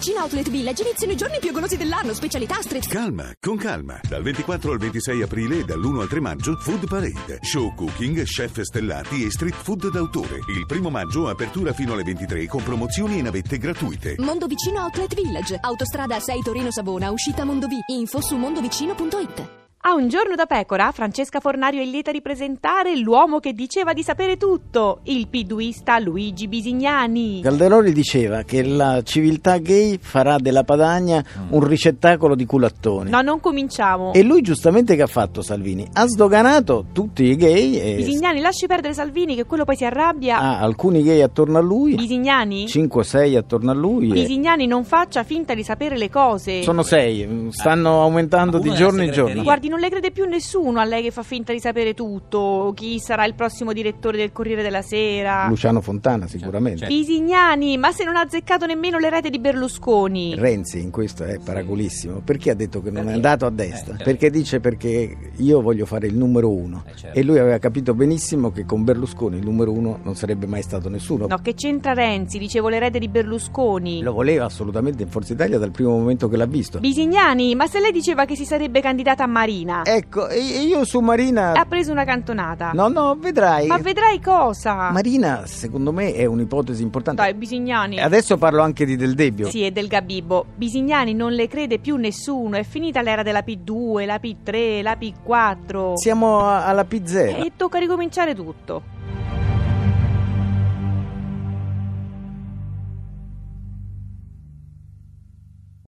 vicino Outlet Village iniziano i giorni più golosi dell'anno, specialità street Calma, con calma. Dal 24 al 26 aprile e dall'1 al 3 maggio, Food Parade. Show cooking, chef stellati e street food d'autore. Il primo maggio, apertura fino alle 23 con promozioni e navette gratuite. Mondo Vicino Outlet Village. Autostrada 6 Torino Savona, uscita Mondovì. Info su mondovicino.it. A un giorno da pecora, Francesca Fornario è lieta di presentare l'uomo che diceva di sapere tutto, il piduista Luigi Bisignani. Calderoli diceva che la civiltà gay farà della Padagna un ricettacolo di culattoni. No, non cominciamo. E lui giustamente che ha fatto Salvini? Ha sdoganato tutti i gay e Bisignani, lasci perdere Salvini, che quello poi si arrabbia. ha alcuni gay attorno a lui, Bisignani? 5-6 attorno a lui. e- Bisignani non faccia finta di sapere le cose. Sono 6, stanno aumentando di giorno in giorno. Guardi, non le crede più nessuno a lei che fa finta di sapere tutto. Chi sarà il prossimo direttore del Corriere della Sera? Luciano Fontana sicuramente. Cioè- Bisignani, ma se non ha azzeccato nemmeno le rete di Berlusconi. Renzi in questo è paracolissimo. Perché ha detto che non è andato a destra? Eh, certo. Perché dice perché io voglio fare il numero uno. Eh, certo. E lui aveva capito benissimo che con Berlusconi il numero uno non sarebbe mai stato nessuno. No, che c'entra Renzi? Dicevo le rete di Berlusconi. Lo voleva assolutamente in Forza Italia dal primo momento che l'ha visto. Bisignani, ma se lei diceva che si sarebbe candidata a Marina Ecco, e io su Marina... ha preso una cantonata. No, no, vedrai. Ma vedrai cosa? Marina, secondo me, è un'ipotesi importante. Dai, Bisignani. Adesso parlo anche di Del Debbio. Sì, e del Gabibbo. Bisignani non le crede più nessuno. È finita l'era della P2, la P3, la P4. Siamo alla P0. E tocca ricominciare tutto.